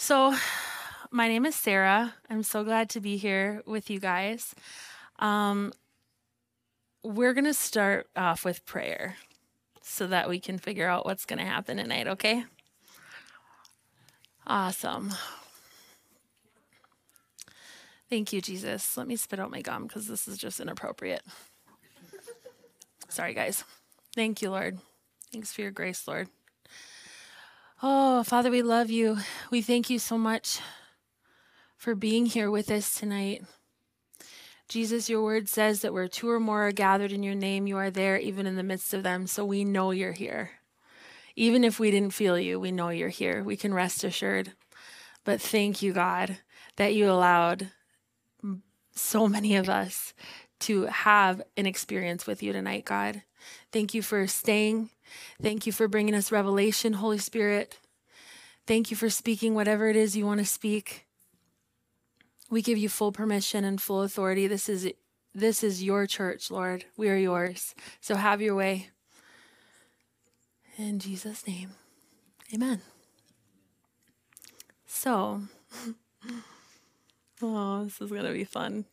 So, my name is Sarah. I'm so glad to be here with you guys. Um, we're going to start off with prayer so that we can figure out what's going to happen tonight, okay? Awesome. Thank you, Jesus. Let me spit out my gum because this is just inappropriate. Sorry, guys. Thank you, Lord. Thanks for your grace, Lord. Oh, Father, we love you. We thank you so much for being here with us tonight. Jesus, your word says that where two or more are gathered in your name, you are there even in the midst of them. So we know you're here. Even if we didn't feel you, we know you're here. We can rest assured. But thank you, God, that you allowed so many of us to have an experience with you tonight, God. Thank you for staying. Thank you for bringing us revelation, Holy Spirit. Thank you for speaking whatever it is you want to speak. We give you full permission and full authority. This is this is your church, Lord. We are yours. So have your way. In Jesus' name. Amen. So, oh, this is going to be fun.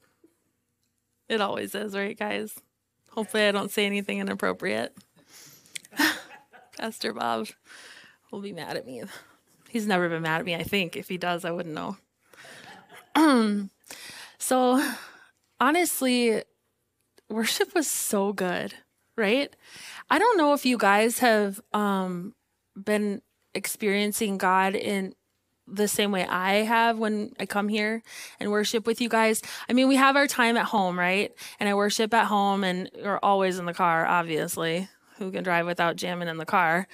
It always is, right, guys? Hopefully, I don't say anything inappropriate. Pastor Bob will be mad at me. He's never been mad at me, I think. If he does, I wouldn't know. so, honestly, worship was so good, right? I don't know if you guys have um, been experiencing God in the same way I have when I come here and worship with you guys. I mean, we have our time at home, right? And I worship at home and we're always in the car, obviously. Who can drive without jamming in the car?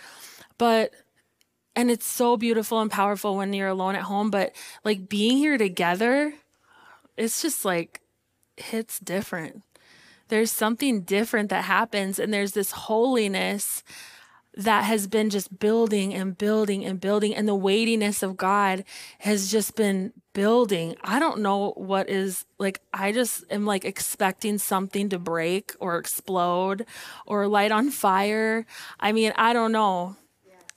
But and it's so beautiful and powerful when you're alone at home, but like being here together, it's just like hits different. There's something different that happens and there's this holiness that has been just building and building and building and the weightiness of God has just been building. I don't know what is like I just am like expecting something to break or explode or light on fire. I mean, I don't know.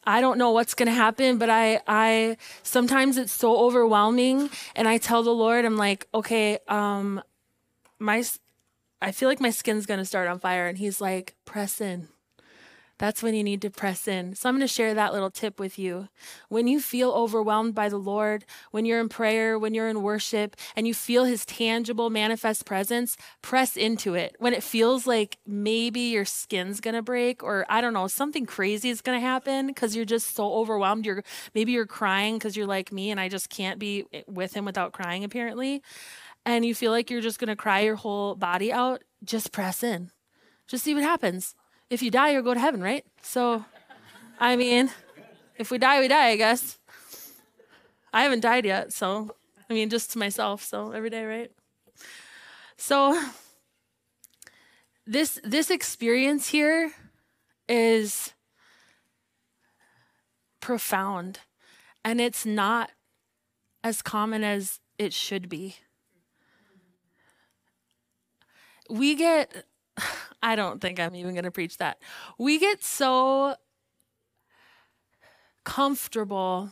I don't know what's going to happen, but I I sometimes it's so overwhelming and I tell the Lord I'm like, "Okay, um my I feel like my skin's going to start on fire." And he's like, "Press in." That's when you need to press in. So I'm going to share that little tip with you. When you feel overwhelmed by the Lord, when you're in prayer, when you're in worship, and you feel his tangible, manifest presence, press into it. When it feels like maybe your skin's going to break or I don't know, something crazy is going to happen because you're just so overwhelmed. You're maybe you're crying because you're like me and I just can't be with him without crying apparently. And you feel like you're just going to cry your whole body out, just press in. Just see what happens if you die, you'll go to heaven, right? So, I mean, if we die, we die, I guess. I haven't died yet, so, I mean, just to myself, so every day, right? So, this this experience here is profound and it's not as common as it should be. We get I don't think I'm even going to preach that. We get so comfortable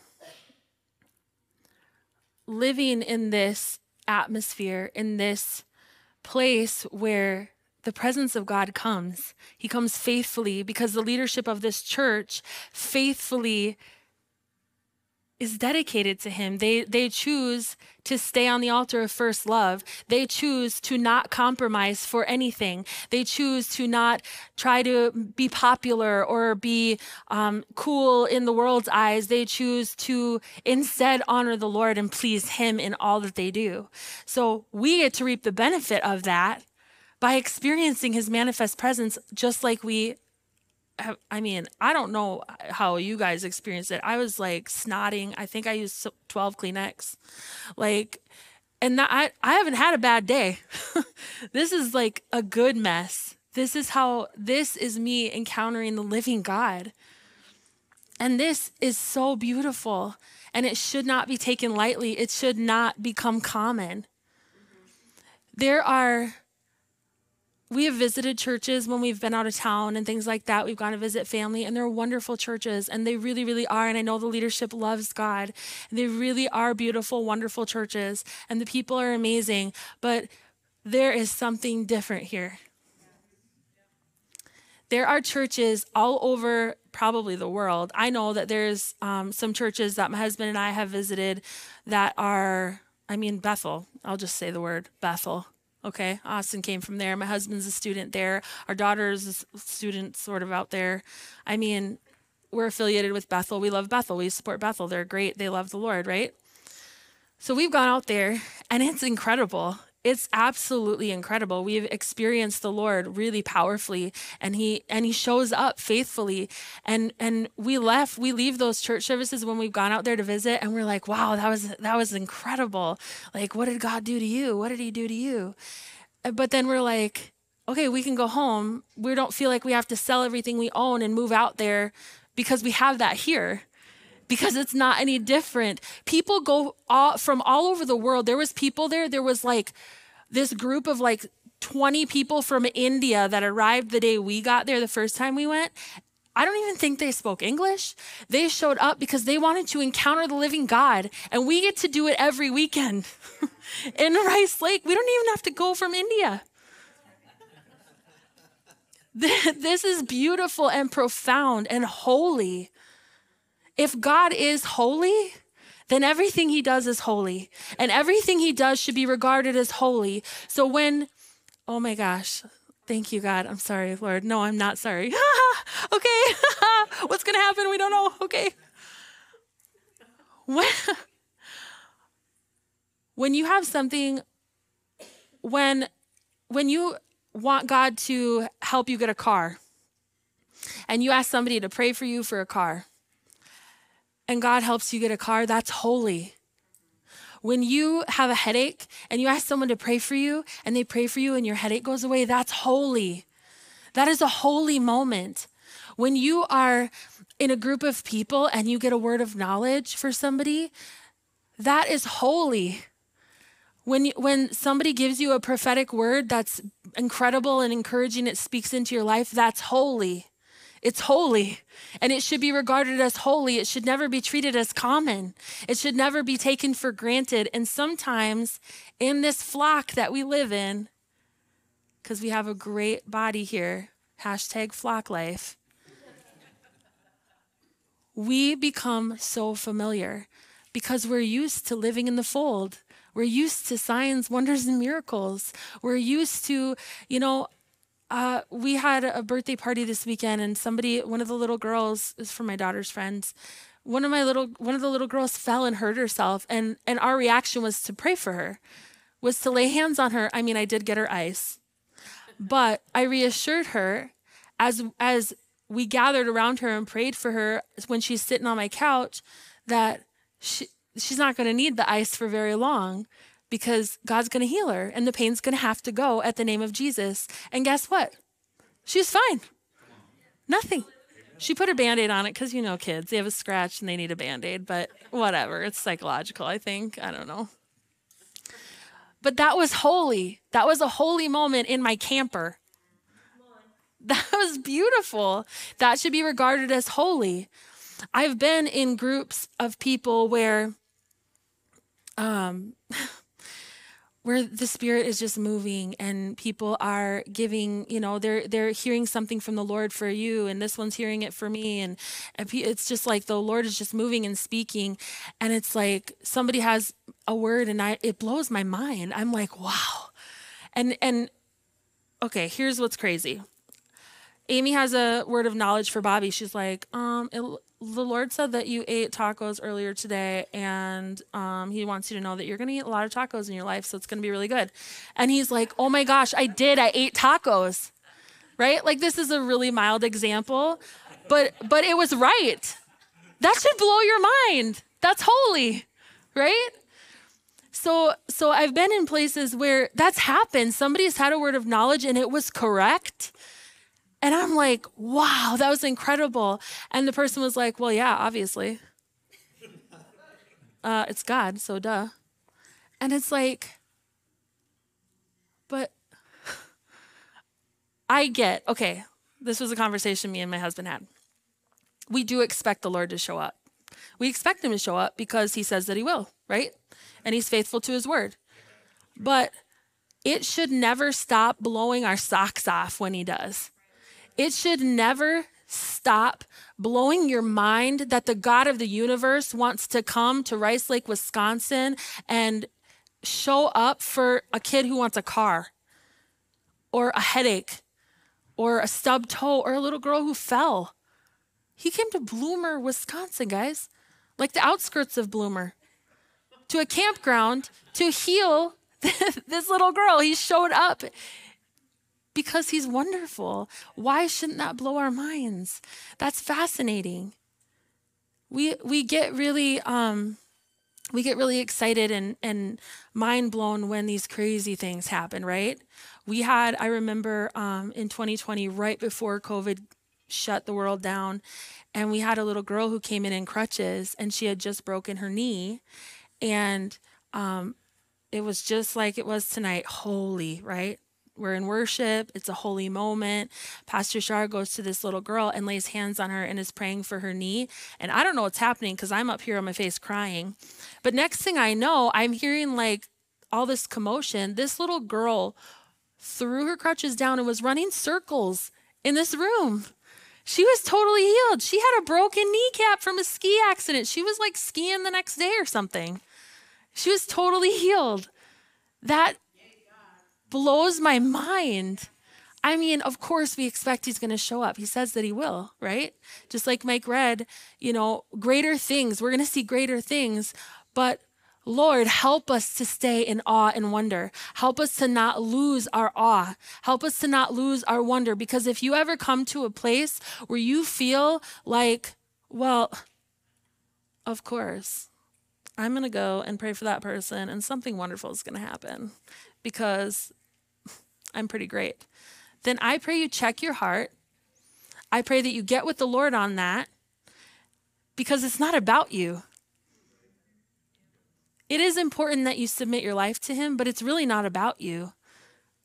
living in this atmosphere, in this place where the presence of God comes. He comes faithfully because the leadership of this church faithfully is dedicated to him. They they choose to stay on the altar of first love. They choose to not compromise for anything. They choose to not try to be popular or be um, cool in the world's eyes. They choose to instead honor the Lord and please Him in all that they do. So we get to reap the benefit of that by experiencing His manifest presence, just like we I mean, I don't know how you guys experienced it. I was like snotting. I think I used 12 Kleenex. Like, and that, I, I haven't had a bad day. this is like a good mess. This is how, this is me encountering the living God. And this is so beautiful. And it should not be taken lightly, it should not become common. There are we have visited churches when we've been out of town and things like that. We've gone to visit family, and they're wonderful churches, and they really, really are. And I know the leadership loves God. They really are beautiful, wonderful churches, and the people are amazing. But there is something different here. There are churches all over probably the world. I know that there's um, some churches that my husband and I have visited that are, I mean, Bethel. I'll just say the word Bethel Okay, Austin came from there. My husband's a student there. Our daughter's a student sort of out there. I mean, we're affiliated with Bethel. We love Bethel. We support Bethel. They're great. They love the Lord, right? So we've gone out there and it's incredible. It's absolutely incredible. We've experienced the Lord really powerfully and he and he shows up faithfully. And and we left, we leave those church services when we've gone out there to visit and we're like, "Wow, that was that was incredible. Like what did God do to you? What did he do to you?" But then we're like, "Okay, we can go home. We don't feel like we have to sell everything we own and move out there because we have that here." Because it's not any different. People go all, from all over the world. There was people there. There was like this group of like 20 people from India that arrived the day we got there the first time we went. I don't even think they spoke English. They showed up because they wanted to encounter the living God, and we get to do it every weekend in Rice Lake. We don't even have to go from India. This is beautiful and profound and holy. If God is holy, then everything he does is holy. And everything he does should be regarded as holy. So when, oh my gosh, thank you, God. I'm sorry, Lord. No, I'm not sorry. okay. What's to happen? We don't know. Okay. When, when you have something, when, when you want God to help you get a car, and you ask somebody to pray for you for a car, and God helps you get a car, that's holy. When you have a headache and you ask someone to pray for you and they pray for you and your headache goes away, that's holy. That is a holy moment. When you are in a group of people and you get a word of knowledge for somebody, that is holy. When, when somebody gives you a prophetic word that's incredible and encouraging, it speaks into your life, that's holy. It's holy and it should be regarded as holy. It should never be treated as common. It should never be taken for granted. And sometimes in this flock that we live in, because we have a great body here, hashtag flock life, we become so familiar because we're used to living in the fold. We're used to signs, wonders, and miracles. We're used to, you know, uh, we had a birthday party this weekend, and somebody, one of the little girls, is from my daughter's friends. One of my little, one of the little girls fell and hurt herself, and and our reaction was to pray for her, was to lay hands on her. I mean, I did get her ice, but I reassured her, as as we gathered around her and prayed for her when she's sitting on my couch, that she she's not going to need the ice for very long because God's going to heal her and the pain's going to have to go at the name of Jesus. And guess what? She's fine. Nothing. She put a band aid on it because, you know, kids, they have a scratch and they need a band aid, but whatever. It's psychological, I think. I don't know. But that was holy. That was a holy moment in my camper. That was beautiful. That should be regarded as holy. I've been in groups of people where um, where the spirit is just moving and people are giving you know they're they're hearing something from the lord for you and this one's hearing it for me. And, it's just like the lord is just moving and speaking. And it's like somebody has a word and i it blows my mind. I'm like wow. And and okay here's what's crazy amy has a word of knowledge for bobby she's like um it, the Lord said that you ate tacos earlier today, and um, He wants you to know that you're going to eat a lot of tacos in your life, so it's going to be really good. And he's like, Oh my gosh, I did. I ate tacos, right? Like this is a really mild example, but but it was right. That should blow your mind. That's holy, right? So so I've been in places where that's happened. Somebody's had a word of knowledge and it was correct and I'm like, wow, that was incredible. And the person was like, well, yeah, obviously. Uh, it's God, so duh. And it's like, but I get, okay, this was a conversation me and my husband had. We do expect the Lord to show up. We expect him to show up because he says that he will, right? And he's faithful to his word. But it should never stop blowing our socks off when he does. It should never stop blowing your mind that the God of the universe wants to come to Rice Lake, Wisconsin and show up for a kid who wants a car or a headache or a stub toe or a little girl who fell. He came to Bloomer, Wisconsin, guys, like the outskirts of Bloomer, to a campground to heal this little girl. He showed up because he's wonderful. Why shouldn't that blow our minds? That's fascinating. We we get really um we get really excited and and mind blown when these crazy things happen, right? We had I remember um in 2020 right before COVID shut the world down and we had a little girl who came in in crutches and she had just broken her knee and um it was just like it was tonight, holy, right? We're in worship. It's a holy moment. Pastor Shar goes to this little girl and lays hands on her and is praying for her knee. And I don't know what's happening because I'm up here on my face crying. But next thing I know, I'm hearing like all this commotion. This little girl threw her crutches down and was running circles in this room. She was totally healed. She had a broken kneecap from a ski accident. She was like skiing the next day or something. She was totally healed. That blows my mind. I mean, of course, we expect he's going to show up. He says that he will, right? Just like Mike read, you know, greater things. We're going to see greater things. But Lord, help us to stay in awe and wonder. Help us to not lose our awe. Help us to not lose our wonder. Because if you ever come to a place where you feel like, well, of course, I'm going to go and pray for that person and something wonderful is going to happen because I'm pretty great. Then I pray you check your heart. I pray that you get with the Lord on that because it's not about you. It is important that you submit your life to Him, but it's really not about you.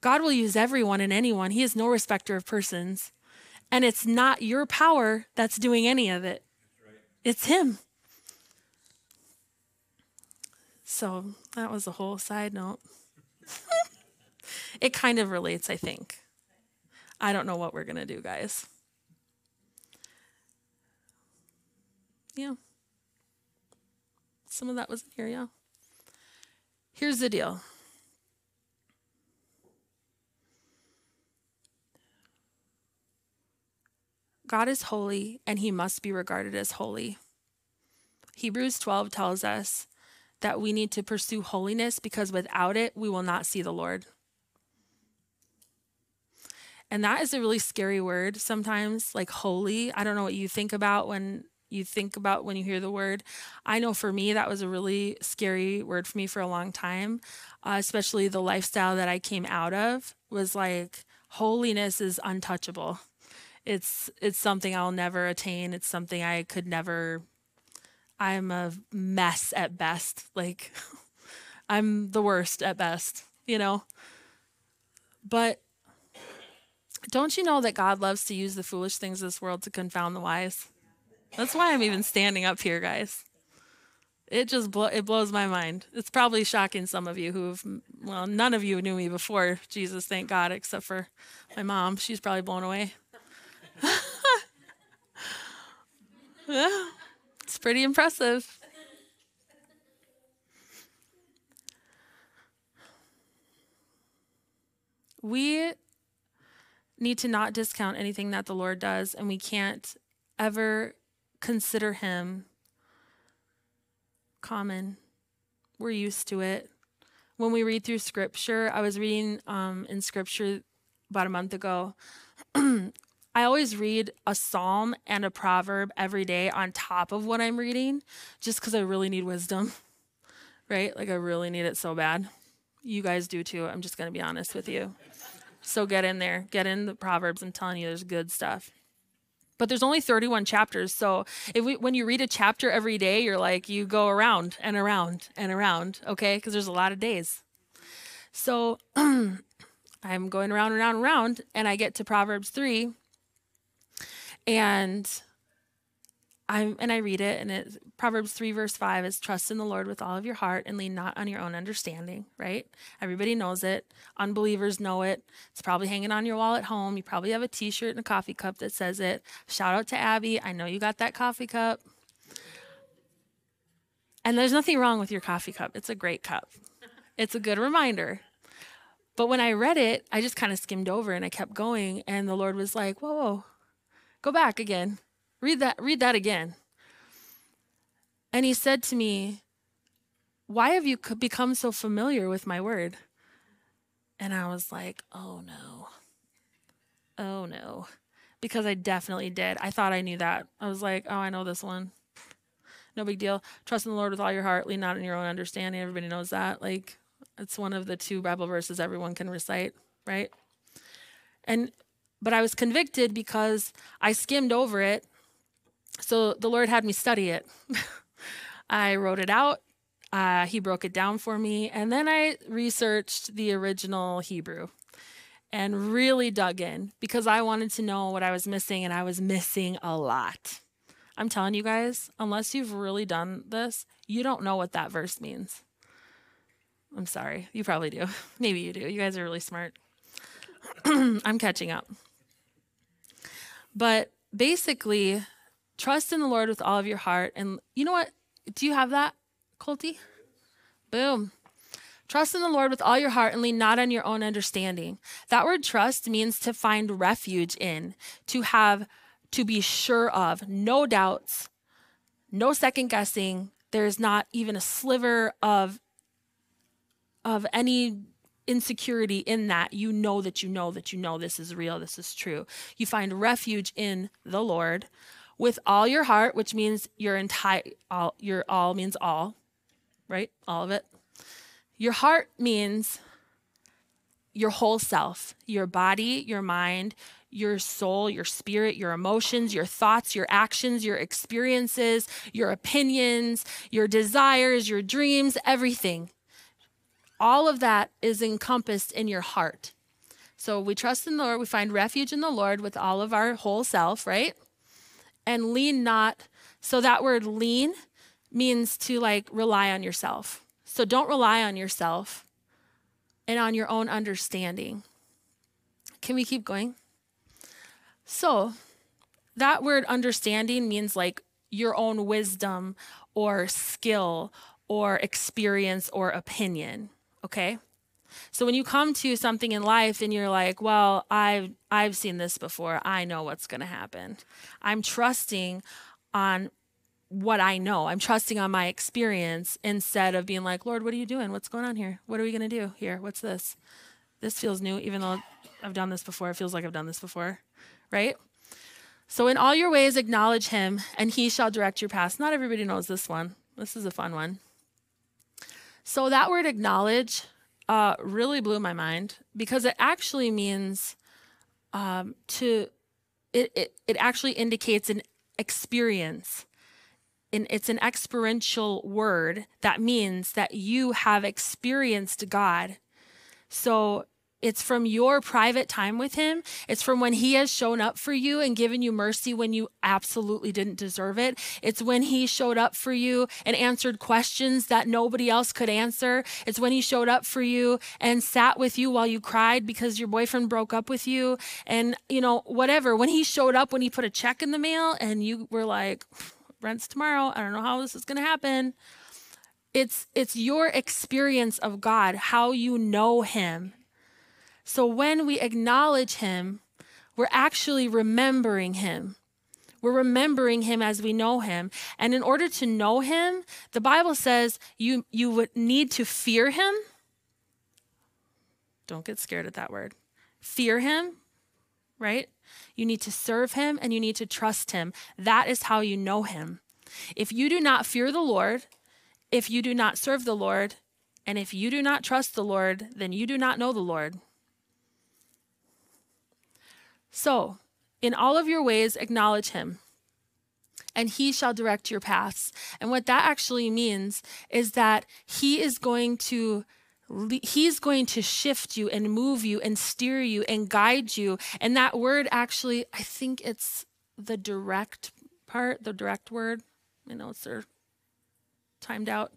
God will use everyone and anyone, He is no respecter of persons. And it's not your power that's doing any of it, it's Him. So that was a whole side note. it kind of relates, I think. I don't know what we're going to do, guys. Yeah. Some of that was in here, yeah. Here's the deal. God is holy and he must be regarded as holy. Hebrews 12 tells us that we need to pursue holiness because without it, we will not see the Lord. And that is a really scary word sometimes, like holy. I don't know what you think about when you think about when you hear the word. I know for me, that was a really scary word for me for a long time, uh, especially the lifestyle that I came out of was like holiness is untouchable. It's it's something I'll never attain. It's something I could never I'm a mess at best. Like, I'm the worst at best, you know? But don't you know that God loves to use the foolish things of this world to confound the wise? That's why I'm even standing up here, guys. It just it blows my mind. It's probably shocking some of you who've well, none of you knew me before Jesus, thank God, except for my mom. She's probably blown away. It's pretty impressive. We need to not discount anything that the Lord does, and we can't ever consider Him common. We're used to it. When we read through Scripture, I was reading um, in Scripture about a month ago. I always read a psalm and a proverb every day on top of what I'm reading just because I really need wisdom, right? Like, I really need it so bad. You guys do too. I'm just going to be honest with you. So get in there, get in the proverbs. I'm telling you, there's good stuff. But there's only 31 chapters, so if we, when you read a chapter every day, you're like you go around and around and around, okay? Because there's a lot of days. So I'm going around and around and around, and I get to Proverbs 3, and I'm and I read it, and it Proverbs 3, verse 5 is trust in the Lord with all of your heart and lean not on your own understanding, right? Everybody knows it. Unbelievers know it. It's probably hanging on your wall at home. You probably have a t shirt and a coffee cup that says it. Shout out to Abby. I know you got that coffee cup. And there's nothing wrong with your coffee cup, it's a great cup. It's a good reminder. But when I read it, I just kind of skimmed over and I kept going. And the Lord was like, whoa, whoa, go back again. Read that, read that again. And he said to me, Why have you become so familiar with my word? And I was like, Oh no. Oh no. Because I definitely did. I thought I knew that. I was like, Oh, I know this one. No big deal. Trust in the Lord with all your heart, lean not in your own understanding. Everybody knows that. Like, it's one of the two Bible verses everyone can recite, right? And, but I was convicted because I skimmed over it so the Lord had me study it. I wrote it out. Uh, he broke it down for me. And then I researched the original Hebrew and really dug in because I wanted to know what I was missing, and I was missing a lot. I'm telling you guys, unless you've really done this, you don't know what that verse means. I'm sorry. You probably do. Maybe you do. You guys are really smart. I'm catching up. But basically, Trust in the Lord with all of your heart. And you know what? Do you have that, Colty? Boom. Trust in the Lord with all your heart and lean not on your own understanding. That word trust means to find refuge in, to have, to be sure of, no doubts, no second guessing. There's not even a sliver of, of any insecurity in that. You know that you know that you know this is real, this is true. You find refuge in the Lord with all your heart, which means your entire all your all means all, right? All of it. Your heart means your whole self, your body, your mind, your soul, your spirit, your emotions, your thoughts, your actions, your experiences, your opinions, your desires, your dreams, everything. All of that is encompassed in your heart. So we trust in the Lord, we find refuge in the Lord with all of our whole self, right? And lean not. So that word lean means to like rely on yourself. So don't rely on yourself and on your own understanding. Can we keep going? So that word understanding means like your own wisdom or skill or experience or opinion. Okay. So when you come to something in life and you're like, well, I've I've seen this before. I know what's going to happen. I'm trusting on what I know. I'm trusting on my experience instead of being like, Lord, what are you doing? What's going on here? What are we going to do here? What's this? This feels new, even though I've done this before. It feels like I've done this before, right? So, in all your ways, acknowledge him, and he shall direct your paths. Not everybody knows this one. This is a fun one. So, that word acknowledge uh, really blew my mind because it actually means um, to it, it it actually indicates an experience and it's an experiential word that means that you have experienced God. So it's from your private time with Him. It's from when He has shown up for you and given you mercy when you absolutely didn't deserve it. It's when He showed up for you and answered questions that nobody else could answer. It's when He showed up for you and sat with you while you cried because your boyfriend broke up with you. And, you know, whatever. When He showed up, when He put a check in the mail and you were like, rent's tomorrow. I don't know how this is going to happen. It's, it's your experience of God, how you know Him so when we acknowledge him, we're actually remembering him. We're remembering him as we know him. And in order to know him, the Bible says you, you would need to fear him. Don't get scared at that word. Fear him, right? You need to serve him and you need to trust him. That is how you know him. If you do not fear the Lord, if you do not serve the Lord, and if you do not trust the Lord, then you do not know the Lord. So, in all of your ways, acknowledge him, and he shall direct your paths. And what that actually means is that he is going to He's going to shift you and move you and steer you and guide you. And that word actually, I think it's the direct part, the direct word. I know it's timed out.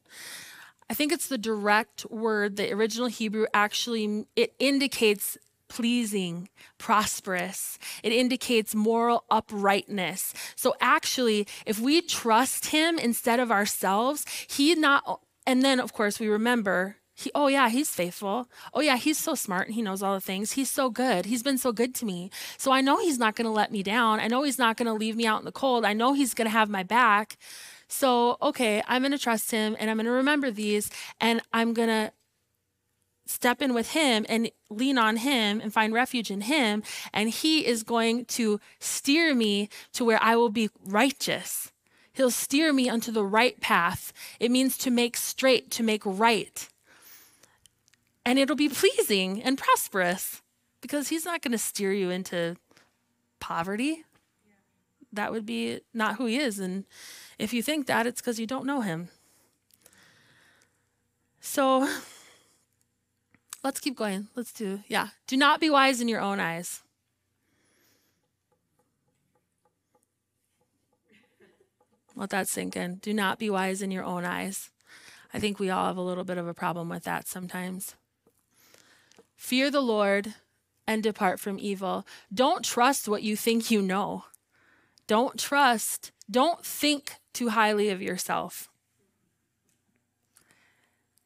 I think it's the direct word, the original Hebrew actually it indicates pleasing, prosperous. It indicates moral uprightness. So actually, if we trust him instead of ourselves, he not and then of course we remember he, oh yeah, he's faithful. Oh yeah, he's so smart and he knows all the things. He's so good. He's been so good to me. So I know he's not going to let me down. I know he's not going to leave me out in the cold. I know he's going to have my back. So, okay, I'm going to trust him and I'm going to remember these and I'm going to step in with him and lean on him and find refuge in him. And he is going to steer me to where I will be righteous. He'll steer me onto the right path. It means to make straight, to make right and it'll be pleasing and prosperous because he's not going to steer you into poverty. That would be not who he is. And if you think that, it's because you don't know him. So let's keep going. Let's do, yeah. Do not be wise in your own eyes. Let that sink in. Do not be wise in your own eyes. I think we all have a little bit of a problem with that sometimes. Fear the Lord and depart from evil. Don't trust what you think you know. Don't trust, don't think too highly of yourself.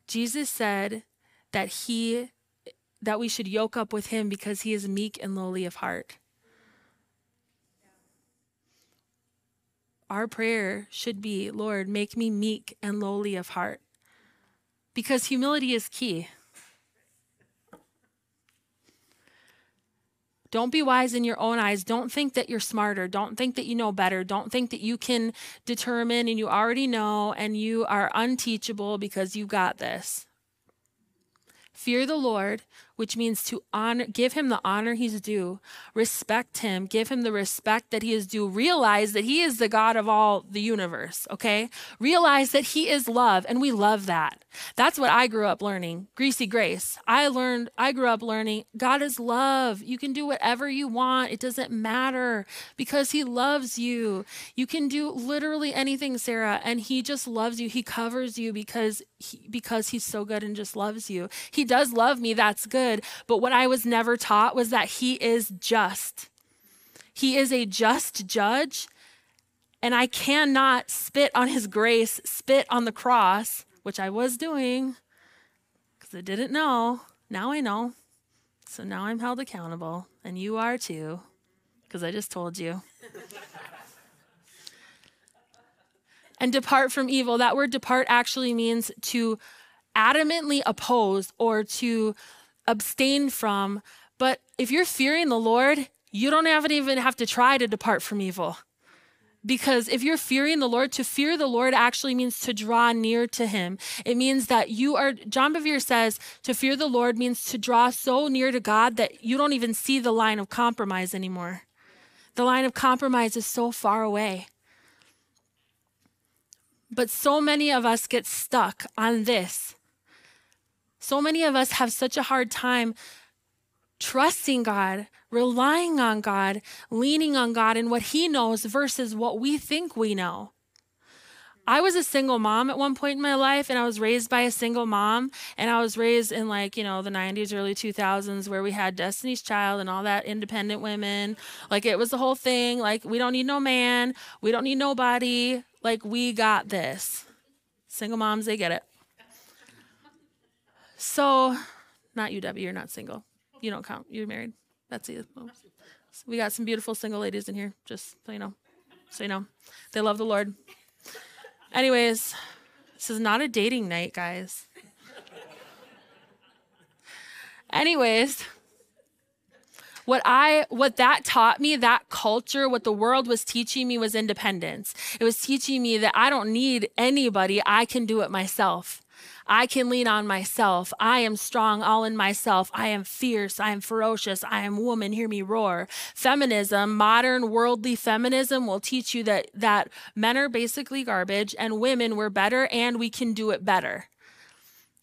Jesus said that he that we should yoke up with him because he is meek and lowly of heart. Our prayer should be, Lord, make me meek and lowly of heart. Because humility is key. Don't be wise in your own eyes. Don't think that you're smarter. Don't think that you know better. Don't think that you can determine and you already know and you are unteachable because you got this. Fear the Lord which means to honor, give him the honor he's due, respect him, give him the respect that he is due, realize that he is the God of all the universe, okay? Realize that he is love, and we love that. That's what I grew up learning. Greasy grace. I learned, I grew up learning God is love. You can do whatever you want, it doesn't matter because he loves you. You can do literally anything, Sarah, and he just loves you. He covers you because he, because he's so good and just loves you. He does love me, that's good good. But what I was never taught was that He is just. He is a just judge. And I cannot spit on His grace, spit on the cross, which I was doing because I didn't know. Now I know. So now I'm held accountable. And you are too because I just told you. and depart from evil. That word depart actually means to adamantly oppose or to abstain from. But if you're fearing the Lord, you don't even have to try to depart from evil. Because if you're fearing the Lord, to fear the Lord actually means to draw near to Him. It means that you are, John Bevere says, to fear the Lord means to draw so near to God that you don't even see the line of compromise anymore. The line of compromise is so far away. But so many of us get stuck on this so many of us have such a hard time trusting God, relying on God, leaning on God and what He knows versus what we think we know. I was a single mom at one point in my life, and I was raised by a single mom. And I was raised in like, you know, the 90s, early 2000s, where we had Destiny's Child and all that independent women. Like, it was the whole thing. Like, we don't need no man, we don't need nobody. Like, we got this. Single moms, they get it. So, not you, UW, you're not single. You don't count. You're married. That's it. We got some beautiful single ladies in here, just so you know. So you know, they love the Lord. Anyways, this is not a dating night, guys. Anyways, what I what that taught me, that culture, what the world was teaching me was independence. It was teaching me that I don't need anybody, I can do it myself. I can lean on myself. I am strong all in myself. I am fierce. I am ferocious. I am woman. Hear me roar. Feminism, modern worldly feminism will teach you that that men are basically garbage and women were better and we can do it better.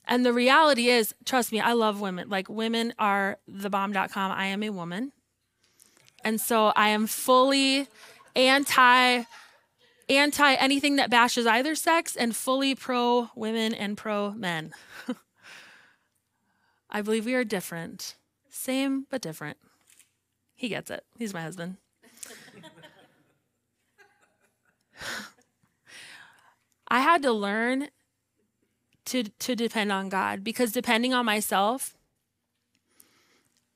And the reality is, trust me, I love women. Like women are the bomb.com. I am a woman. And so I am fully anti anti anything that bashes either sex and fully pro women and pro men. I believe we are different. Same but different. He gets it. He's my husband. I had to learn to to depend on God because depending on myself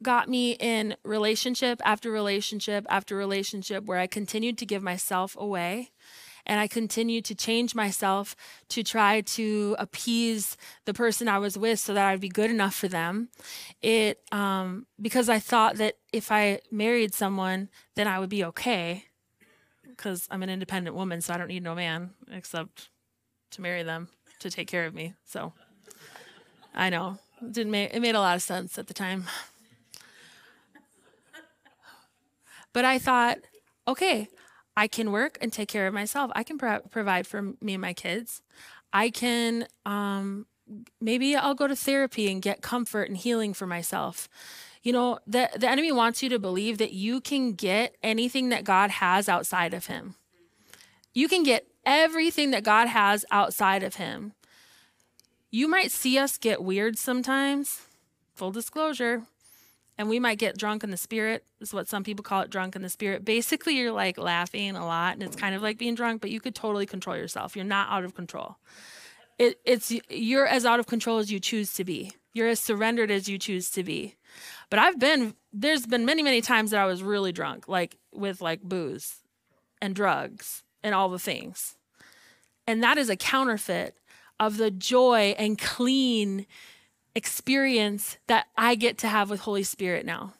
got me in relationship after relationship after relationship where I continued to give myself away and I continued to change myself to try to appease the person I was with so that I'd be good enough for them. It um, because I thought that if I married someone, then I would be okay because I'm an independent woman, so I don't need no man except to marry them to take care of me. So I know it didn't make it made a lot of sense at the time. But I thought, okay, I can work and take care of myself. I can pro- provide for me and my kids. I can um, maybe I'll go to therapy and get comfort and healing for myself. You know, the the enemy wants you to believe that you can get anything that God has outside of him. You can get everything that God has outside of him. You might see us get weird sometimes. Full disclosure and we might get drunk in the spirit is what some people call it drunk in the spirit. Basically you're like laughing a lot and it's kind of like being drunk but you could totally control yourself. You're not out of control. It, it's you're as out of control as you choose to be. You're as surrendered as you choose to be. But i've been there's been many many times that i was really drunk like with like booze and drugs and all the things. And that is a counterfeit of the joy and clean experience that I get to have with Holy Spirit now.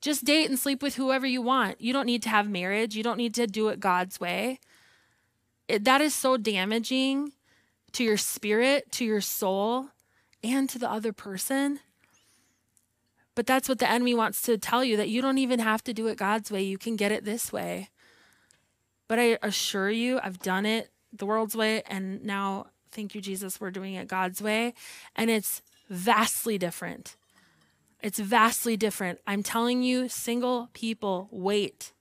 Just date and sleep with whoever you want. You don't need to have marriage. You don't need to do it God's way. It, that is so damaging to your spirit, to your soul, and to the other person. But that's what the enemy wants to tell you that you don't even have to do it God's way. You can get it this way. But I assure you, I've done it the world's way, and now thank you, Jesus, we're doing it God's way. And it's vastly different. It's vastly different. I'm telling you, single people, wait.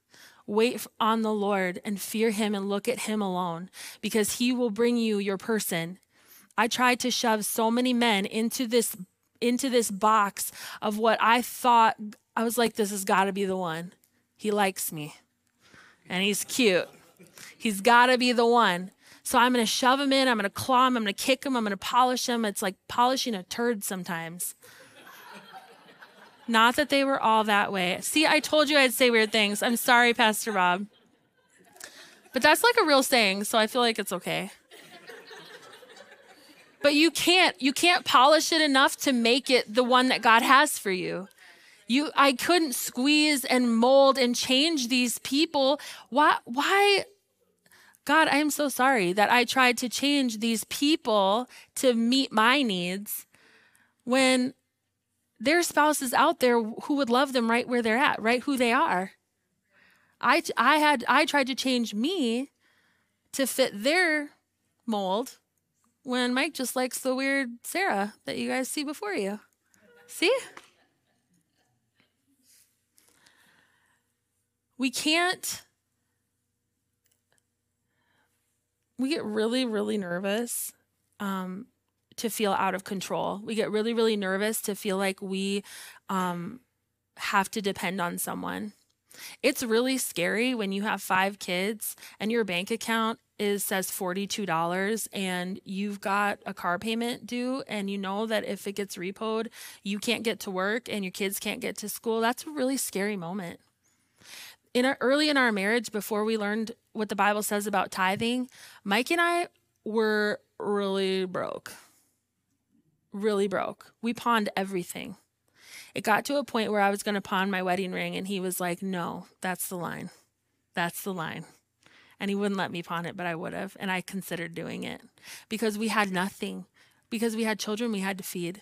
Wait on the Lord and fear Him and look at Him alone because He will bring you your person. I tried to shove so many men into this into this box of what I thought I was like this has got to be the one. He likes me. And he's cute. He's got to be the one. So I'm going to shove him in. I'm going to claw him. I'm going to kick him. I'm going to polish him. It's like polishing a turd sometimes. Not that they were all that way. See, I told you I'd say weird things. I'm sorry, Pastor Bob. But that's like a real saying, so I feel like it's okay. But you can't you can't polish it enough to make it the one that God has for you. You I couldn't squeeze and mold and change these people. Why why God, I am so sorry that I tried to change these people to meet my needs when their spouses out there who would love them right where they're at, right who they are. I, I had I tried to change me to fit their mold when Mike just likes the weird Sarah that you guys see before you. See? We can't we get really, really nervous um, to feel out of control. We get really, really nervous to feel like we um, have to depend on someone. It's really scary when you have five kids and your bank account is says $42 and you've got a car payment due and you know that if it gets repoed, you can't get to work and your kids can't get to school. That's a really scary moment in our, early in our marriage, before we learned what the Bible says about tithing, Mike and I were really broke. Really broke. We pawned everything. It got to a point where I was going to pawn my wedding ring, and he was like, No, that's the line. That's the line. And he wouldn't let me pawn it, but I would have. And I considered doing it because we had nothing, because we had children we had to feed.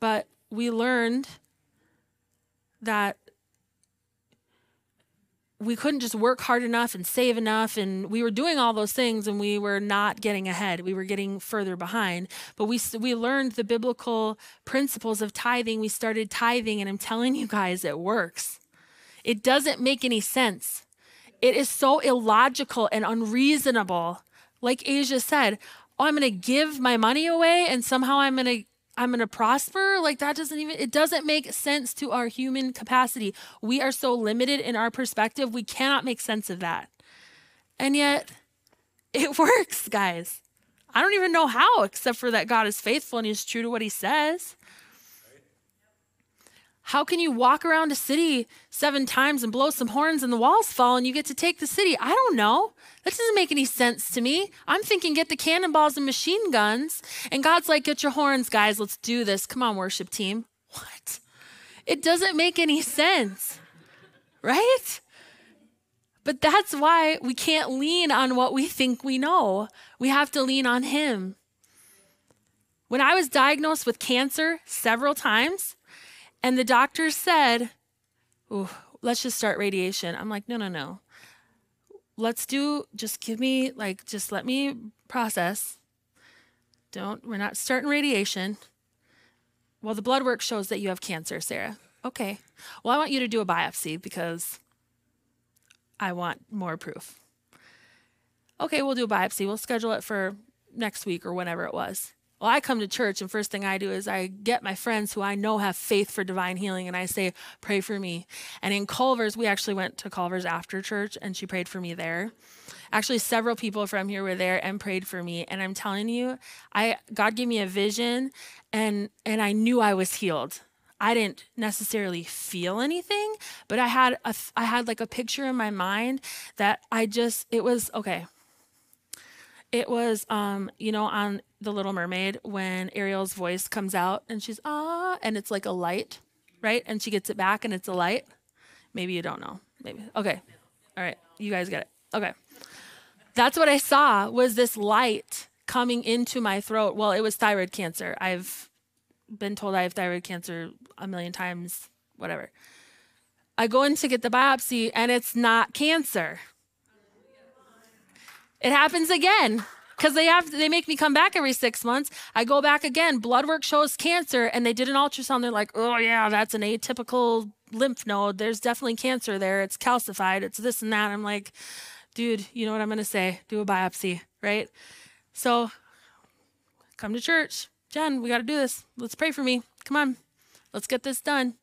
But we learned that we couldn't just work hard enough and save enough and we were doing all those things and we were not getting ahead. We were getting further behind. But we we learned the biblical principles of tithing. We started tithing and i'm telling you guys it works. It doesn't make any sense. It is so illogical and unreasonable. Like asia said oh i'm going to give my money away and somehow i'm going to I'm going to prosper. Like that doesn't even, it doesn't make sense to our human capacity. We are so limited in our perspective, we cannot make sense of that. And yet it works, guys. I don't even know how, except for that God is faithful and he's true to what he says. How can you walk around a city seven times and blow some horns and the walls fall and you get to take the city? I don't know. That doesn't make any sense to me. I'm thinking get the cannonballs and machine guns. And God's like, get your horns, guys. Let's do this. Come on, worship team. What? It doesn't make any sense, right? But that's why we can't lean on what we think we know. We have to lean on Him. When I was diagnosed with cancer several times, and the doctor said, let's just start radiation. I'm like, no, no, no. Let's do, just give me, like, just let me process. Don't, we're not starting radiation. Well, the blood work shows that you have cancer, Sarah. Okay. Well, I want you to do a biopsy because I want more proof. Okay, we'll do a biopsy. We'll schedule it for next week or whenever it was. Well, I come to church, and first thing I do is I get my friends who I know have faith for divine healing, and I say, Pray for me. And in Culver's, we actually went to Culver's after church, and she prayed for me there. Actually, several people from here were there and prayed for me. And I'm telling you, I God gave me a vision, and and I knew I was healed. I didn't necessarily feel anything, but I had a I had like a picture in my mind that I just it was okay. It was, um, you know, on The Little Mermaid when Ariel's voice comes out and she's, ah, and it's like a light, right? And she gets it back and it's a light. Maybe you don't know. Maybe. Okay. All right. You guys get it. Okay. That's what I saw was this light coming into my throat. Well, it was thyroid cancer. I've been told I have thyroid cancer a million times, whatever. I go in to get the biopsy and it's not cancer. It happens again because they have they make me come back every six months. I go back again. Blood work shows cancer, and they did an ultrasound. They're like, oh yeah, that's an atypical lymph node. There's definitely cancer there. It's calcified. It's this and that. I'm like, dude, you know what I'm gonna say? Do a biopsy, right? So, come to church, Jen. We got to do this. Let's pray for me. Come on, let's get this done.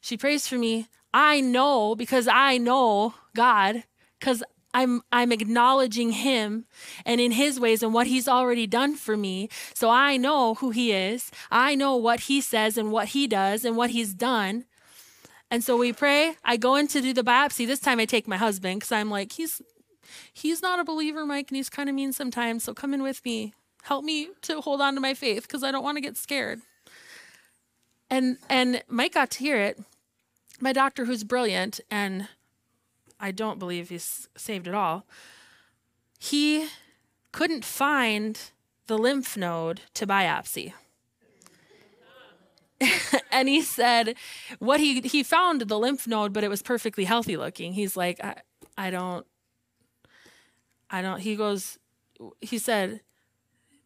She prays for me. I know because I know God because I'm I'm acknowledging him and in his ways and what he's already done for me. So I know who he is. I know what he says and what he does and what he's done. And so we pray. I go in to do the biopsy. This time I take my husband because I'm like, he's he's not a believer, Mike, and he's kind of mean sometimes. So come in with me. Help me to hold on to my faith because I don't want to get scared. And and Mike got to hear it. My doctor, who's brilliant and I don't believe he's saved at all. He couldn't find the lymph node to biopsy. and he said what he he found the lymph node but it was perfectly healthy looking he's like i, I don't i don't he goes he said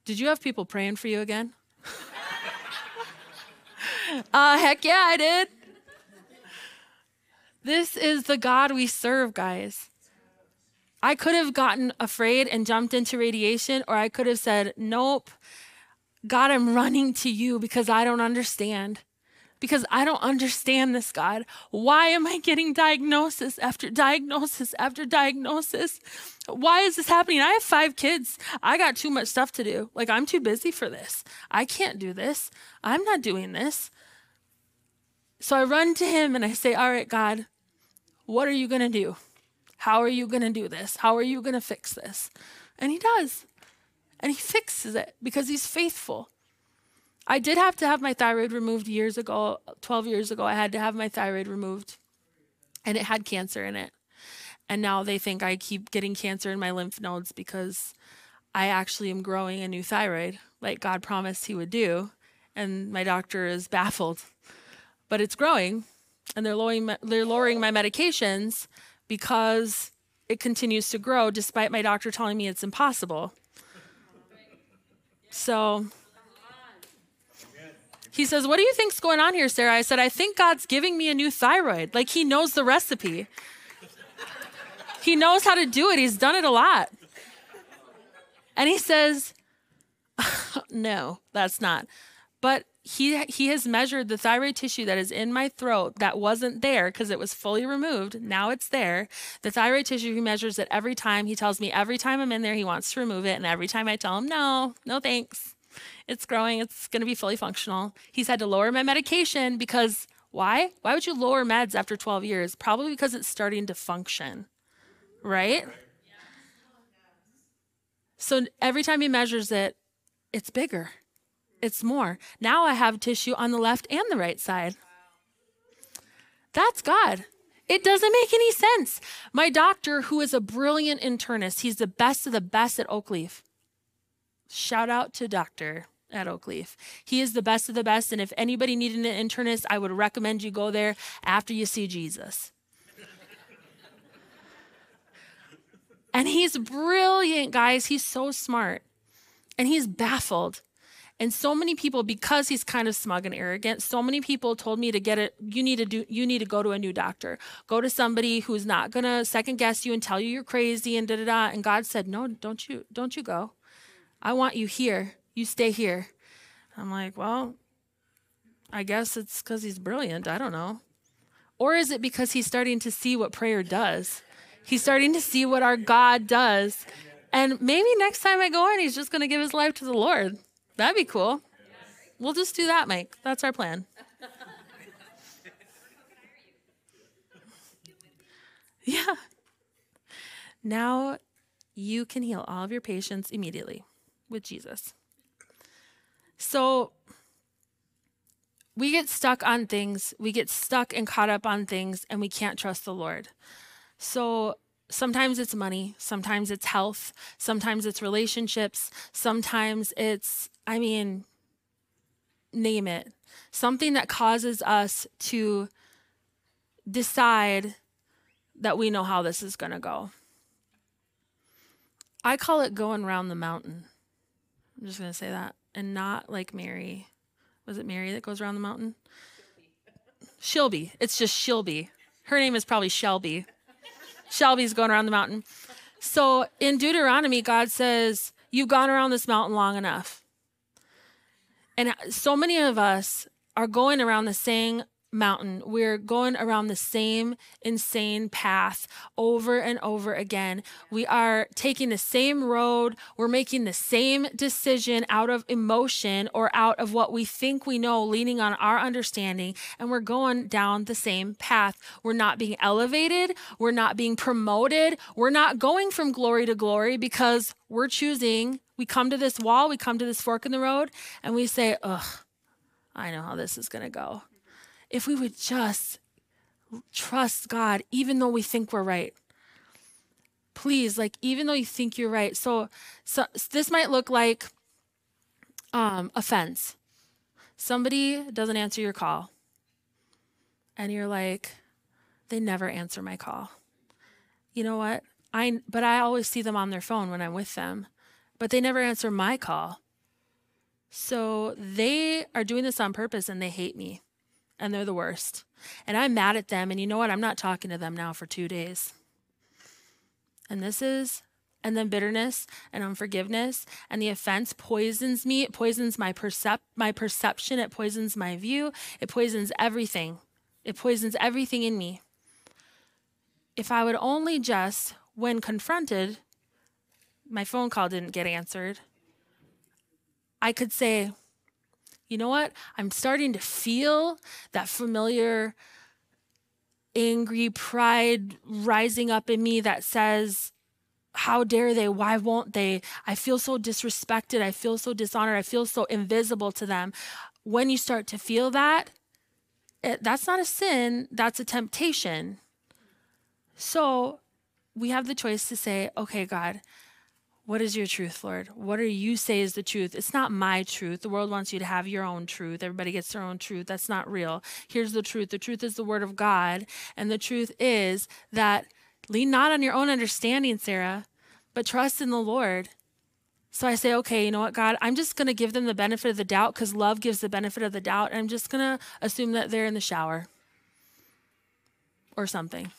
did you have people praying for you again uh heck yeah i did this is the God we serve, guys. I could have gotten afraid and jumped into radiation, or I could have said, Nope, God, I'm running to you because I don't understand. Because I don't understand this, God. Why am I getting diagnosis after diagnosis after diagnosis? Why is this happening? I have five kids. I got too much stuff to do. Like, I'm too busy for this. I can't do this. I'm not doing this. So I run to him and I say, All right, God, what are you going to do? How are you going to do this? How are you going to fix this? And he does. And he fixes it because he's faithful. I did have to have my thyroid removed years ago, 12 years ago. I had to have my thyroid removed, and it had cancer in it. And now they think I keep getting cancer in my lymph nodes because I actually am growing a new thyroid, like God promised He would do. And my doctor is baffled. But it's growing, and they're lowering my, they're lowering my medications, because it continues to grow despite my doctor telling me it's impossible. So he says, What do you think's going on here, Sarah? I said, I think God's giving me a new thyroid. Like he knows the recipe. he knows how to do it. He's done it a lot. And he says, No, that's not. But he he has measured the thyroid tissue that is in my throat that wasn't there because it was fully removed. Now it's there. The thyroid tissue he measures it every time. He tells me every time I'm in there he wants to remove it, and every time I tell him no, no thanks. It's growing. It's going to be fully functional. He's had to lower my medication because why? Why would you lower meds after 12 years? Probably because it's starting to function. Right? So every time he measures it, it's bigger it's more. Now I have tissue on the left and the right side. That's God. It doesn't make any sense. My doctor, who is a brilliant internist, he's the best of the best at Oakleaf. Shout out to Doctor at Oakleaf. He is the best of the best. And if anybody needed an internist, I would recommend you go there after you see Jesus. and he's brilliant, guys. He's so smart. And he's baffled and so many people, because he's kind of smug and arrogant, so many people told me to get it. You need to do. You need to go to a new doctor. Go to somebody who's not gonna second guess you and tell you you're crazy and da da da. And God said, no, don't you, don't you go. I want you here. You stay here. I'm like, well, I guess it's because he's brilliant. I don't know. Or is it because he's starting to see what prayer does? He's starting to see what our God does. And maybe next time I go in, he's just going to give his life to the Lord. That'd be cool. We'll just do that, Mike. That's our plan. yeah. Now you can heal all of your patients immediately with Jesus. So we get stuck on things, we get stuck and caught up on things, and we can't trust the Lord. So sometimes it's money, sometimes it's health, sometimes it's relationships, sometimes it's, I mean, name it. Something that causes us to decide that we know how this is going to go. I call it going around the mountain. I'm just going to say that. And not like Mary. Was it Mary that goes around the mountain? Shelby. It's just Shelby. Her name is probably Shelby. Shelby's going around the mountain. So in Deuteronomy, God says, You've gone around this mountain long enough. And so many of us are going around the same mountain. We're going around the same insane path over and over again. We are taking the same road. We're making the same decision out of emotion or out of what we think we know, leaning on our understanding. And we're going down the same path. We're not being elevated. We're not being promoted. We're not going from glory to glory because we're choosing. We come to this wall, we come to this fork in the road, and we say, ugh. I know how this is going to go if we would just trust God, even though we think we're right. Please, like, even though you think you're right. So, so this might look like um, offense. Somebody doesn't answer your call, and you're like, they never answer my call. You know what? I but I always see them on their phone when I'm with them, but they never answer my call. So they are doing this on purpose and they hate me and they're the worst. And I'm mad at them. And you know what? I'm not talking to them now for two days. And this is, and then bitterness and unforgiveness and the offense poisons me. It poisons my percep- my perception. It poisons my view. It poisons everything. It poisons everything in me. If I would only just, when confronted, my phone call didn't get answered, I could say, you know what? I'm starting to feel that familiar angry pride rising up in me that says, How dare they? Why won't they? I feel so disrespected. I feel so dishonored. I feel so invisible to them. When you start to feel that, it, that's not a sin, that's a temptation. So we have the choice to say, Okay, God, what is your truth, Lord? What do you say is the truth? It's not my truth. The world wants you to have your own truth. Everybody gets their own truth. That's not real. Here's the truth the truth is the word of God. And the truth is that Lean not on your own understanding, Sarah, but trust in the Lord. So I say, okay, you know what, God, I'm just going to give them the benefit of the doubt because love gives the benefit of the doubt. I'm just going to assume that they're in the shower or something.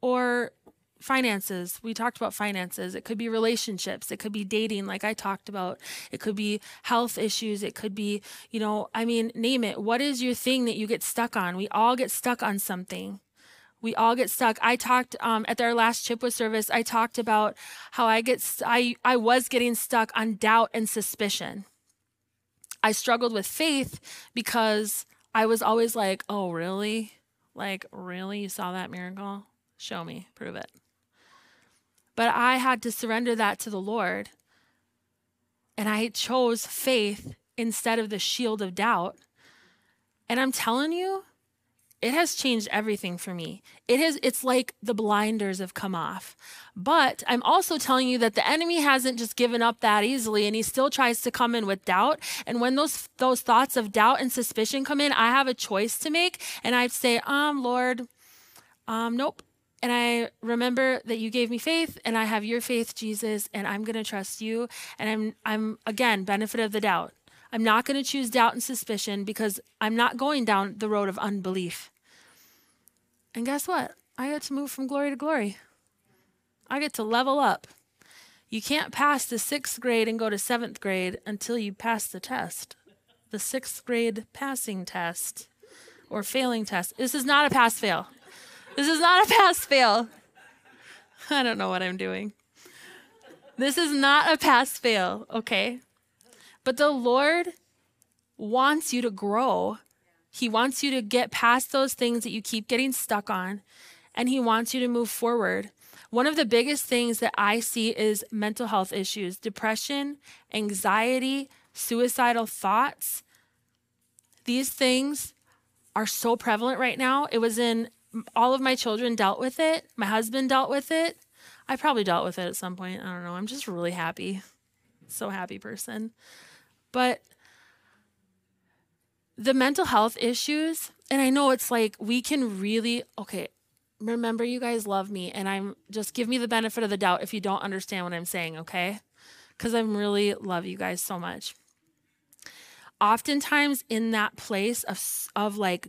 Or finances. We talked about finances. It could be relationships. It could be dating, like I talked about. It could be health issues. It could be, you know, I mean, name it. What is your thing that you get stuck on? We all get stuck on something. We all get stuck. I talked um, at our last Chipwood service. I talked about how I get I I was getting stuck on doubt and suspicion. I struggled with faith because I was always like, "Oh, really? Like, really? You saw that miracle? Show me, prove it." But I had to surrender that to the Lord. And I chose faith instead of the shield of doubt. And I'm telling you, it has changed everything for me. It has it's like the blinders have come off. But I'm also telling you that the enemy hasn't just given up that easily and he still tries to come in with doubt. And when those those thoughts of doubt and suspicion come in, I have a choice to make and I'd say, "Um, Lord, um nope. And I remember that you gave me faith and I have your faith, Jesus, and I'm going to trust you. And I'm, I'm again, benefit of the doubt. I'm not going to choose doubt and suspicion because I'm not going down the road of unbelief. And guess what? I get to move from glory to glory. I get to level up. You can't pass the sixth grade and go to seventh grade until you pass the test, the sixth grade passing test or failing test. This is not a pass fail. This is not a pass fail. I don't know what I'm doing. This is not a pass fail, okay? But the Lord wants you to grow. He wants you to get past those things that you keep getting stuck on, and He wants you to move forward. One of the biggest things that I see is mental health issues, depression, anxiety, suicidal thoughts. These things are so prevalent right now. It was in all of my children dealt with it. My husband dealt with it. I probably dealt with it at some point. I don't know. I'm just really happy. So happy person. But the mental health issues, and I know it's like we can really, okay, remember you guys love me, and I'm just give me the benefit of the doubt if you don't understand what I'm saying, okay? Because I'm really love you guys so much. Oftentimes, in that place of, of like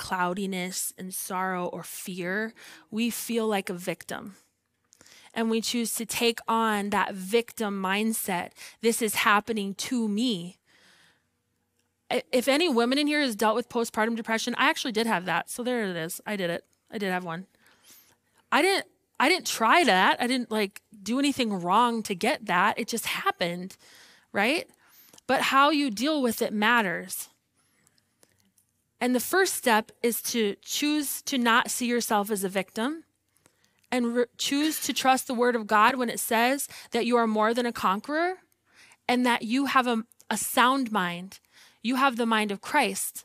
cloudiness and sorrow or fear, we feel like a victim. And we choose to take on that victim mindset. This is happening to me. If any women in here has dealt with postpartum depression, I actually did have that. So there it is. I did it. I did have one. I didn't I didn't try that. I didn't like do anything wrong to get that. It just happened, right? But how you deal with it matters. And the first step is to choose to not see yourself as a victim and re- choose to trust the word of God when it says that you are more than a conqueror and that you have a, a sound mind. You have the mind of Christ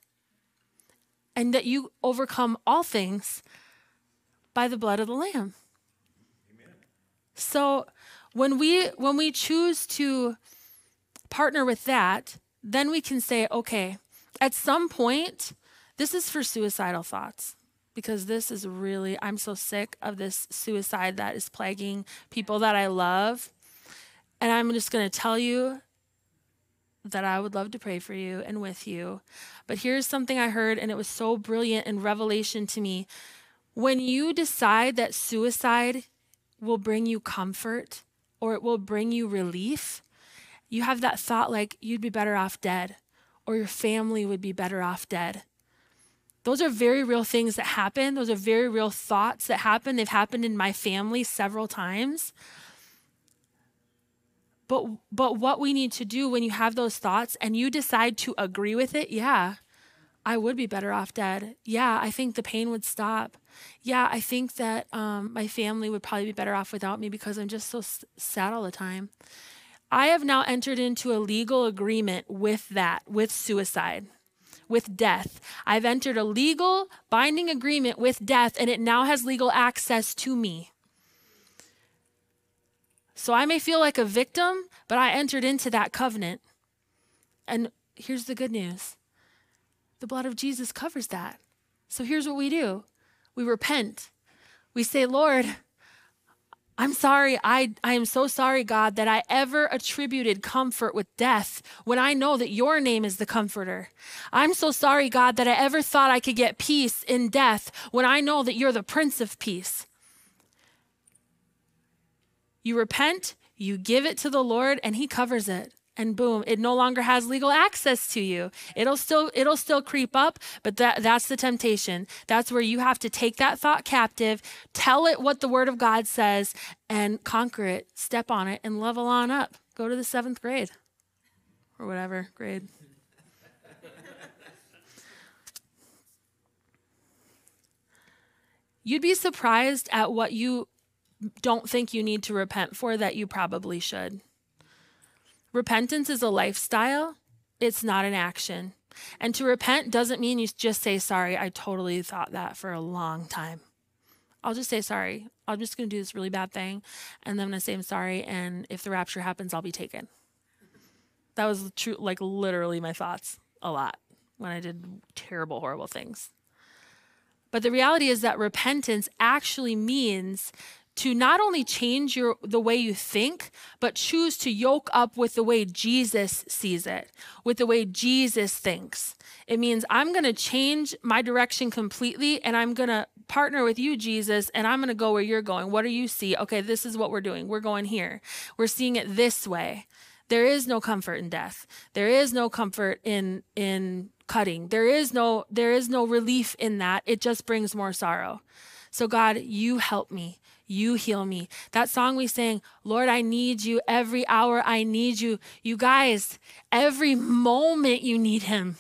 and that you overcome all things by the blood of the lamb. Amen. So when we when we choose to partner with that, then we can say, okay, at some point this is for suicidal thoughts because this is really, I'm so sick of this suicide that is plaguing people that I love. And I'm just going to tell you that I would love to pray for you and with you. But here's something I heard, and it was so brilliant and revelation to me. When you decide that suicide will bring you comfort or it will bring you relief, you have that thought like you'd be better off dead or your family would be better off dead. Those are very real things that happen. Those are very real thoughts that happen. They've happened in my family several times. But but what we need to do when you have those thoughts and you decide to agree with it, yeah, I would be better off dead. Yeah, I think the pain would stop. Yeah, I think that um, my family would probably be better off without me because I'm just so s- sad all the time. I have now entered into a legal agreement with that, with suicide with death. I've entered a legal binding agreement with death, and it now has legal access to me. So I may feel like a victim, but I entered into that covenant. And here's the good news The blood of Jesus covers that. So here's what we do we repent. We say, Lord, I'm sorry. I, I am so sorry, God, that I ever attributed comfort with death when I know that your name is the comforter. I'm so sorry, God, that I ever thought I could get peace in death when I know that you're the Prince of Peace. You repent, you give it to the Lord, and He covers it and boom it no longer has legal access to you. It'll still it'll still creep up but that that's the temptation. That's where you have to take that thought captive tell it what the word of god says and conquer it step on it and level on up. Go to the seventh grade or whatever grade. You'd be surprised at what you don't think you need to repent for that you probably should Repentance is a lifestyle, it's not an action. And to repent doesn't mean you just say, sorry, I totally thought that for a long time. I'll just say sorry. I'm just going to do this really bad thing. And then I'm going to say I'm sorry. And if the rapture happens, I'll be taken. That was true, like literally my thoughts a lot when I did terrible, horrible things. But the reality is that repentance actually means to not only change your the way you think but choose to yoke up with the way Jesus sees it with the way Jesus thinks. It means I'm going to change my direction completely and I'm going to partner with you Jesus and I'm going to go where you're going. What do you see? Okay this is what we're doing. We're going here. We're seeing it this way. There is no comfort in death. There is no comfort in in cutting. There is no there is no relief in that. It just brings more sorrow. So god you help me you heal me. That song we sang, Lord, I need you. Every hour I need you. You guys, every moment you need him.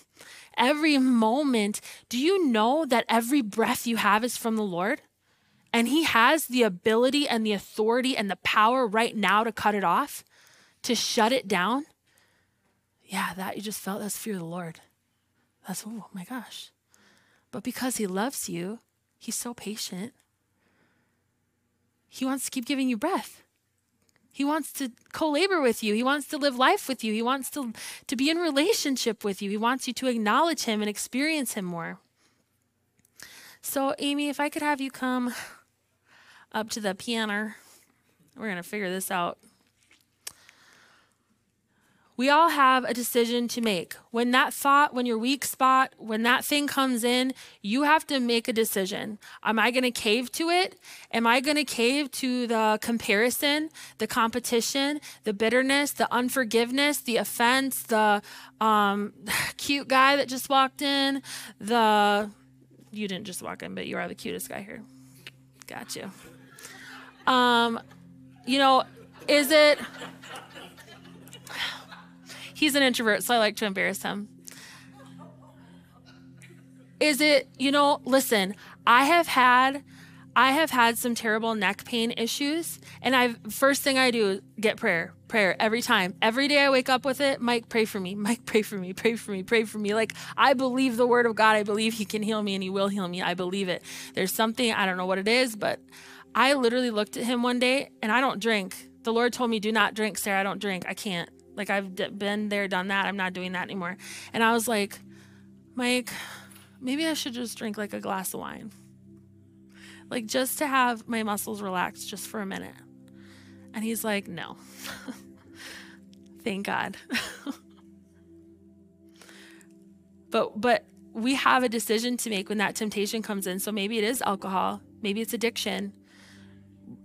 Every moment. Do you know that every breath you have is from the Lord? And he has the ability and the authority and the power right now to cut it off, to shut it down. Yeah, that you just felt that's fear of the Lord. That's, oh my gosh. But because he loves you, he's so patient he wants to keep giving you breath. He wants to co-labor with you. He wants to live life with you. He wants to, to be in relationship with you. He wants you to acknowledge him and experience him more. So, Amy, if I could have you come up to the piano, we're going to figure this out. We all have a decision to make. When that thought, when your weak spot, when that thing comes in, you have to make a decision. Am I going to cave to it? Am I going to cave to the comparison, the competition, the bitterness, the unforgiveness, the offense, the um, cute guy that just walked in, the you didn't just walk in, but you are the cutest guy here. Got you. Um, you know, is it He's an introvert, so I like to embarrass him. Is it, you know, listen, I have had I have had some terrible neck pain issues and I first thing I do get prayer. Prayer every time. Every day I wake up with it, Mike pray for me. Mike pray for me. Pray for me. Pray for me. Like I believe the word of God. I believe he can heal me and he will heal me. I believe it. There's something I don't know what it is, but I literally looked at him one day and I don't drink. The Lord told me, "Do not drink, Sarah. I don't drink. I can't." Like I've d- been there, done that. I'm not doing that anymore. And I was like, Mike, maybe I should just drink like a glass of wine. Like just to have my muscles relax just for a minute. And he's like, no. Thank God. but but we have a decision to make when that temptation comes in. So maybe it is alcohol, maybe it's addiction.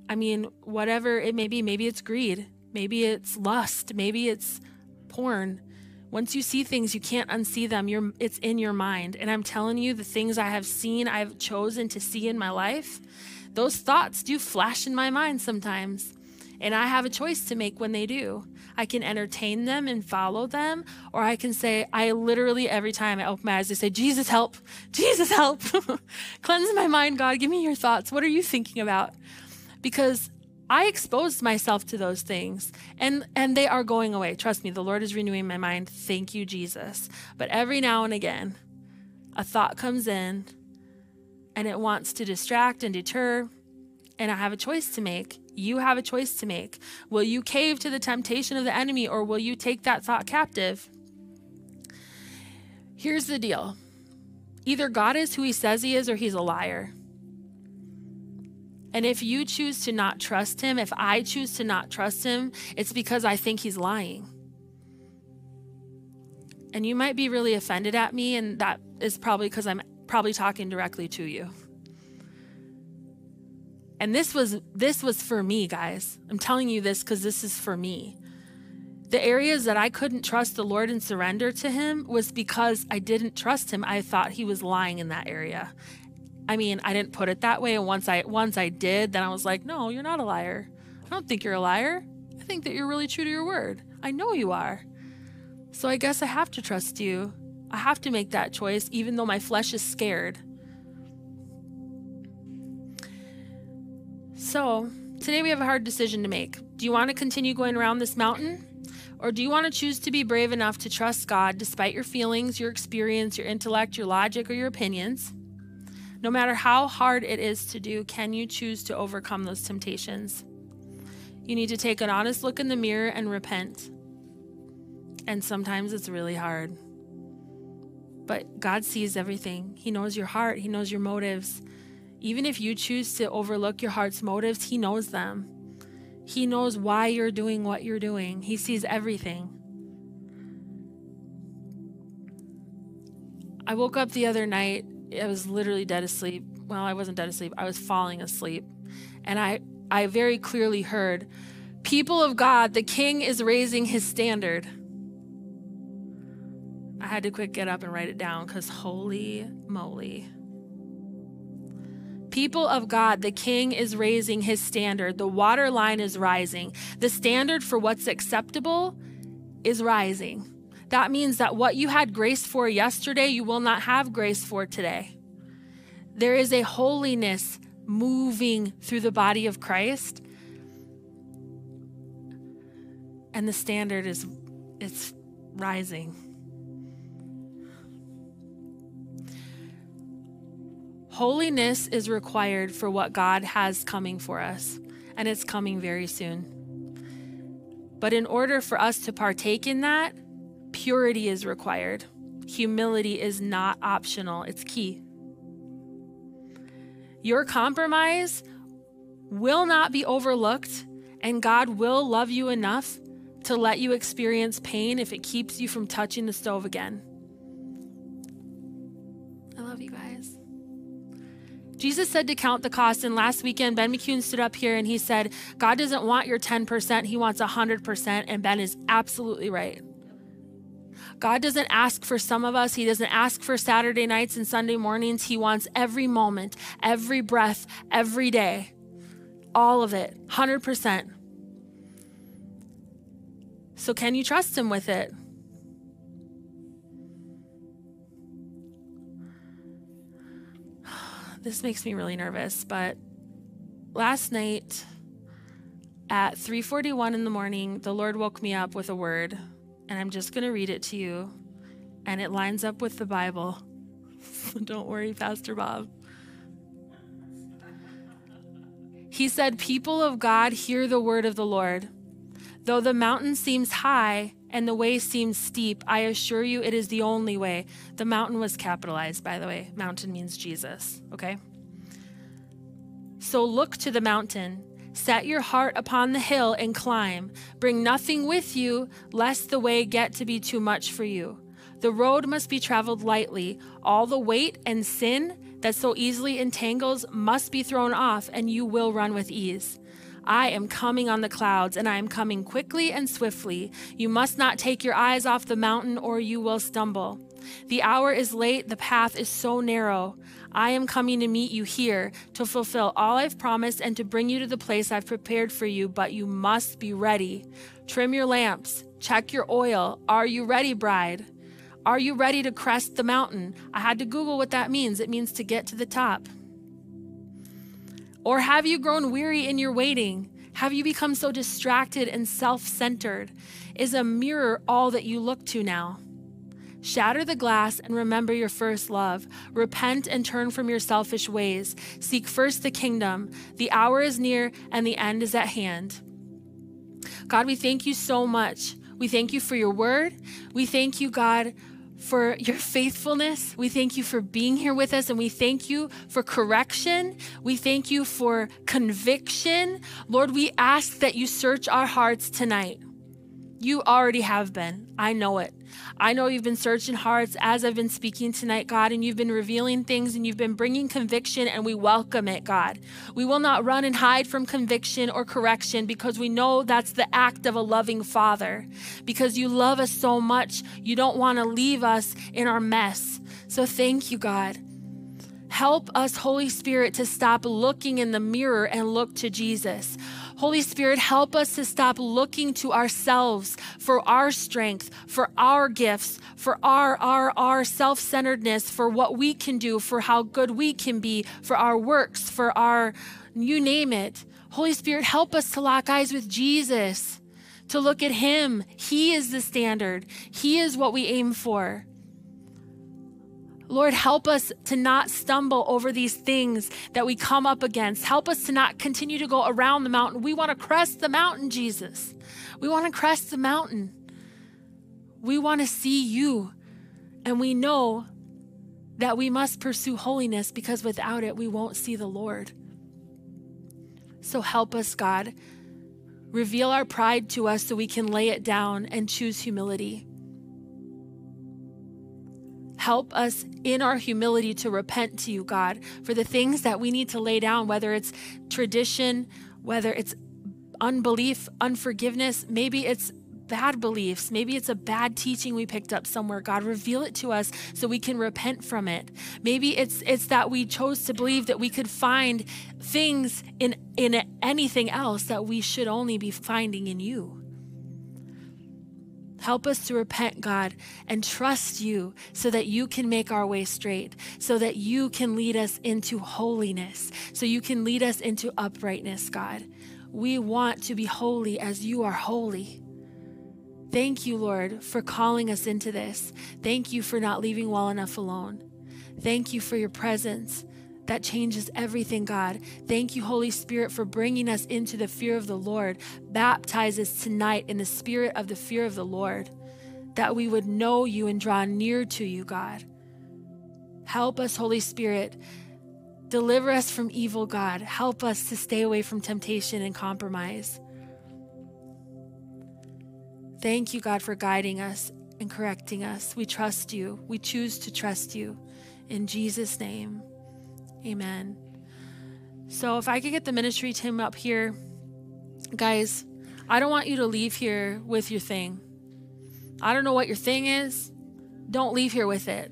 I mean, whatever it may be, maybe it's greed. Maybe it's lust. Maybe it's porn. Once you see things, you can't unsee them. You're, it's in your mind. And I'm telling you, the things I have seen, I've chosen to see in my life, those thoughts do flash in my mind sometimes. And I have a choice to make when they do. I can entertain them and follow them, or I can say, I literally, every time I open my eyes, I say, Jesus, help. Jesus, help. Cleanse my mind, God. Give me your thoughts. What are you thinking about? Because I exposed myself to those things and and they are going away. Trust me, the Lord is renewing my mind. Thank you, Jesus. But every now and again, a thought comes in and it wants to distract and deter, and I have a choice to make. You have a choice to make. Will you cave to the temptation of the enemy or will you take that thought captive? Here's the deal. Either God is who he says he is or he's a liar. And if you choose to not trust him, if I choose to not trust him, it's because I think he's lying. And you might be really offended at me, and that is probably because I'm probably talking directly to you. And this was this was for me, guys. I'm telling you this cuz this is for me. The areas that I couldn't trust the Lord and surrender to him was because I didn't trust him. I thought he was lying in that area. I mean, I didn't put it that way and once I once I did, then I was like, "No, you're not a liar. I don't think you're a liar. I think that you're really true to your word. I know you are." So I guess I have to trust you. I have to make that choice even though my flesh is scared. So, today we have a hard decision to make. Do you want to continue going around this mountain? Or do you want to choose to be brave enough to trust God despite your feelings, your experience, your intellect, your logic, or your opinions? No matter how hard it is to do, can you choose to overcome those temptations? You need to take an honest look in the mirror and repent. And sometimes it's really hard. But God sees everything, He knows your heart, He knows your motives. Even if you choose to overlook your heart's motives, He knows them. He knows why you're doing what you're doing, He sees everything. I woke up the other night. I was literally dead asleep. Well, I wasn't dead asleep. I was falling asleep. And I, I very clearly heard, People of God, the King is raising his standard. I had to quick get up and write it down because holy moly. People of God, the king is raising his standard. The water line is rising. The standard for what's acceptable is rising. That means that what you had grace for yesterday, you will not have grace for today. There is a holiness moving through the body of Christ. And the standard is it's rising. Holiness is required for what God has coming for us, and it's coming very soon. But in order for us to partake in that, purity is required. Humility is not optional, it's key. Your compromise will not be overlooked, and God will love you enough to let you experience pain if it keeps you from touching the stove again. I love you guys. Jesus said to count the cost. And last weekend, Ben McCune stood up here and he said, God doesn't want your 10%, He wants 100%. And Ben is absolutely right. God doesn't ask for some of us. He doesn't ask for Saturday nights and Sunday mornings. He wants every moment, every breath, every day. All of it, 100%. So, can you trust Him with it? this makes me really nervous, but last night at 3:41 in the morning, the Lord woke me up with a word, and I'm just going to read it to you, and it lines up with the Bible. Don't worry, Pastor Bob. He said, "People of God, hear the word of the Lord. Though the mountain seems high, and the way seems steep, I assure you it is the only way. The mountain was capitalized, by the way. Mountain means Jesus, okay? So look to the mountain. Set your heart upon the hill and climb. Bring nothing with you, lest the way get to be too much for you. The road must be traveled lightly. All the weight and sin that so easily entangles must be thrown off, and you will run with ease. I am coming on the clouds, and I am coming quickly and swiftly. You must not take your eyes off the mountain, or you will stumble. The hour is late, the path is so narrow. I am coming to meet you here to fulfill all I've promised and to bring you to the place I've prepared for you, but you must be ready. Trim your lamps, check your oil. Are you ready, bride? Are you ready to crest the mountain? I had to Google what that means. It means to get to the top. Or have you grown weary in your waiting? Have you become so distracted and self centered? Is a mirror all that you look to now? Shatter the glass and remember your first love. Repent and turn from your selfish ways. Seek first the kingdom. The hour is near and the end is at hand. God, we thank you so much. We thank you for your word. We thank you, God, for your faithfulness. We thank you for being here with us, and we thank you for correction. We thank you for conviction. Lord, we ask that you search our hearts tonight. You already have been. I know it. I know you've been searching hearts as I've been speaking tonight, God, and you've been revealing things and you've been bringing conviction, and we welcome it, God. We will not run and hide from conviction or correction because we know that's the act of a loving Father. Because you love us so much, you don't want to leave us in our mess. So thank you, God. Help us, Holy Spirit, to stop looking in the mirror and look to Jesus. Holy Spirit, help us to stop looking to ourselves for our strength, for our gifts, for our, our, our self centeredness, for what we can do, for how good we can be, for our works, for our, you name it. Holy Spirit, help us to lock eyes with Jesus, to look at Him. He is the standard, He is what we aim for. Lord, help us to not stumble over these things that we come up against. Help us to not continue to go around the mountain. We want to crest the mountain, Jesus. We want to crest the mountain. We want to see you. And we know that we must pursue holiness because without it, we won't see the Lord. So help us, God. Reveal our pride to us so we can lay it down and choose humility. Help us in our humility to repent to you, God, for the things that we need to lay down, whether it's tradition, whether it's unbelief, unforgiveness, maybe it's bad beliefs. Maybe it's a bad teaching we picked up somewhere. God, reveal it to us so we can repent from it. Maybe it's it's that we chose to believe that we could find things in in anything else that we should only be finding in you. Help us to repent, God, and trust you so that you can make our way straight, so that you can lead us into holiness, so you can lead us into uprightness, God. We want to be holy as you are holy. Thank you, Lord, for calling us into this. Thank you for not leaving well enough alone. Thank you for your presence that changes everything, God. Thank you, Holy Spirit, for bringing us into the fear of the Lord. Baptize us tonight in the spirit of the fear of the Lord, that we would know you and draw near to you, God. Help us, Holy Spirit. Deliver us from evil, God. Help us to stay away from temptation and compromise. Thank you, God, for guiding us and correcting us. We trust you. We choose to trust you. In Jesus' name. Amen. So if I could get the ministry team up here, guys, I don't want you to leave here with your thing. I don't know what your thing is. Don't leave here with it.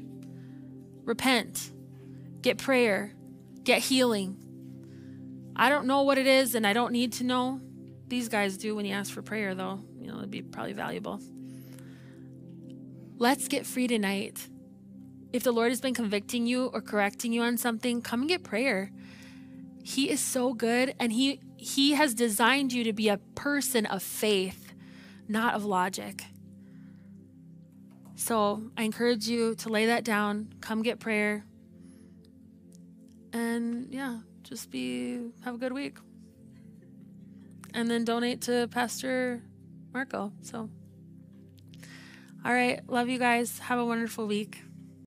Repent, get prayer, get healing. I don't know what it is, and I don't need to know. These guys do when you ask for prayer, though. You know, it'd be probably valuable. Let's get free tonight if the Lord has been convicting you or correcting you on something, come and get prayer. He is so good and he he has designed you to be a person of faith, not of logic. So, I encourage you to lay that down, come get prayer. And yeah, just be have a good week. And then donate to Pastor Marco. So, all right, love you guys. Have a wonderful week.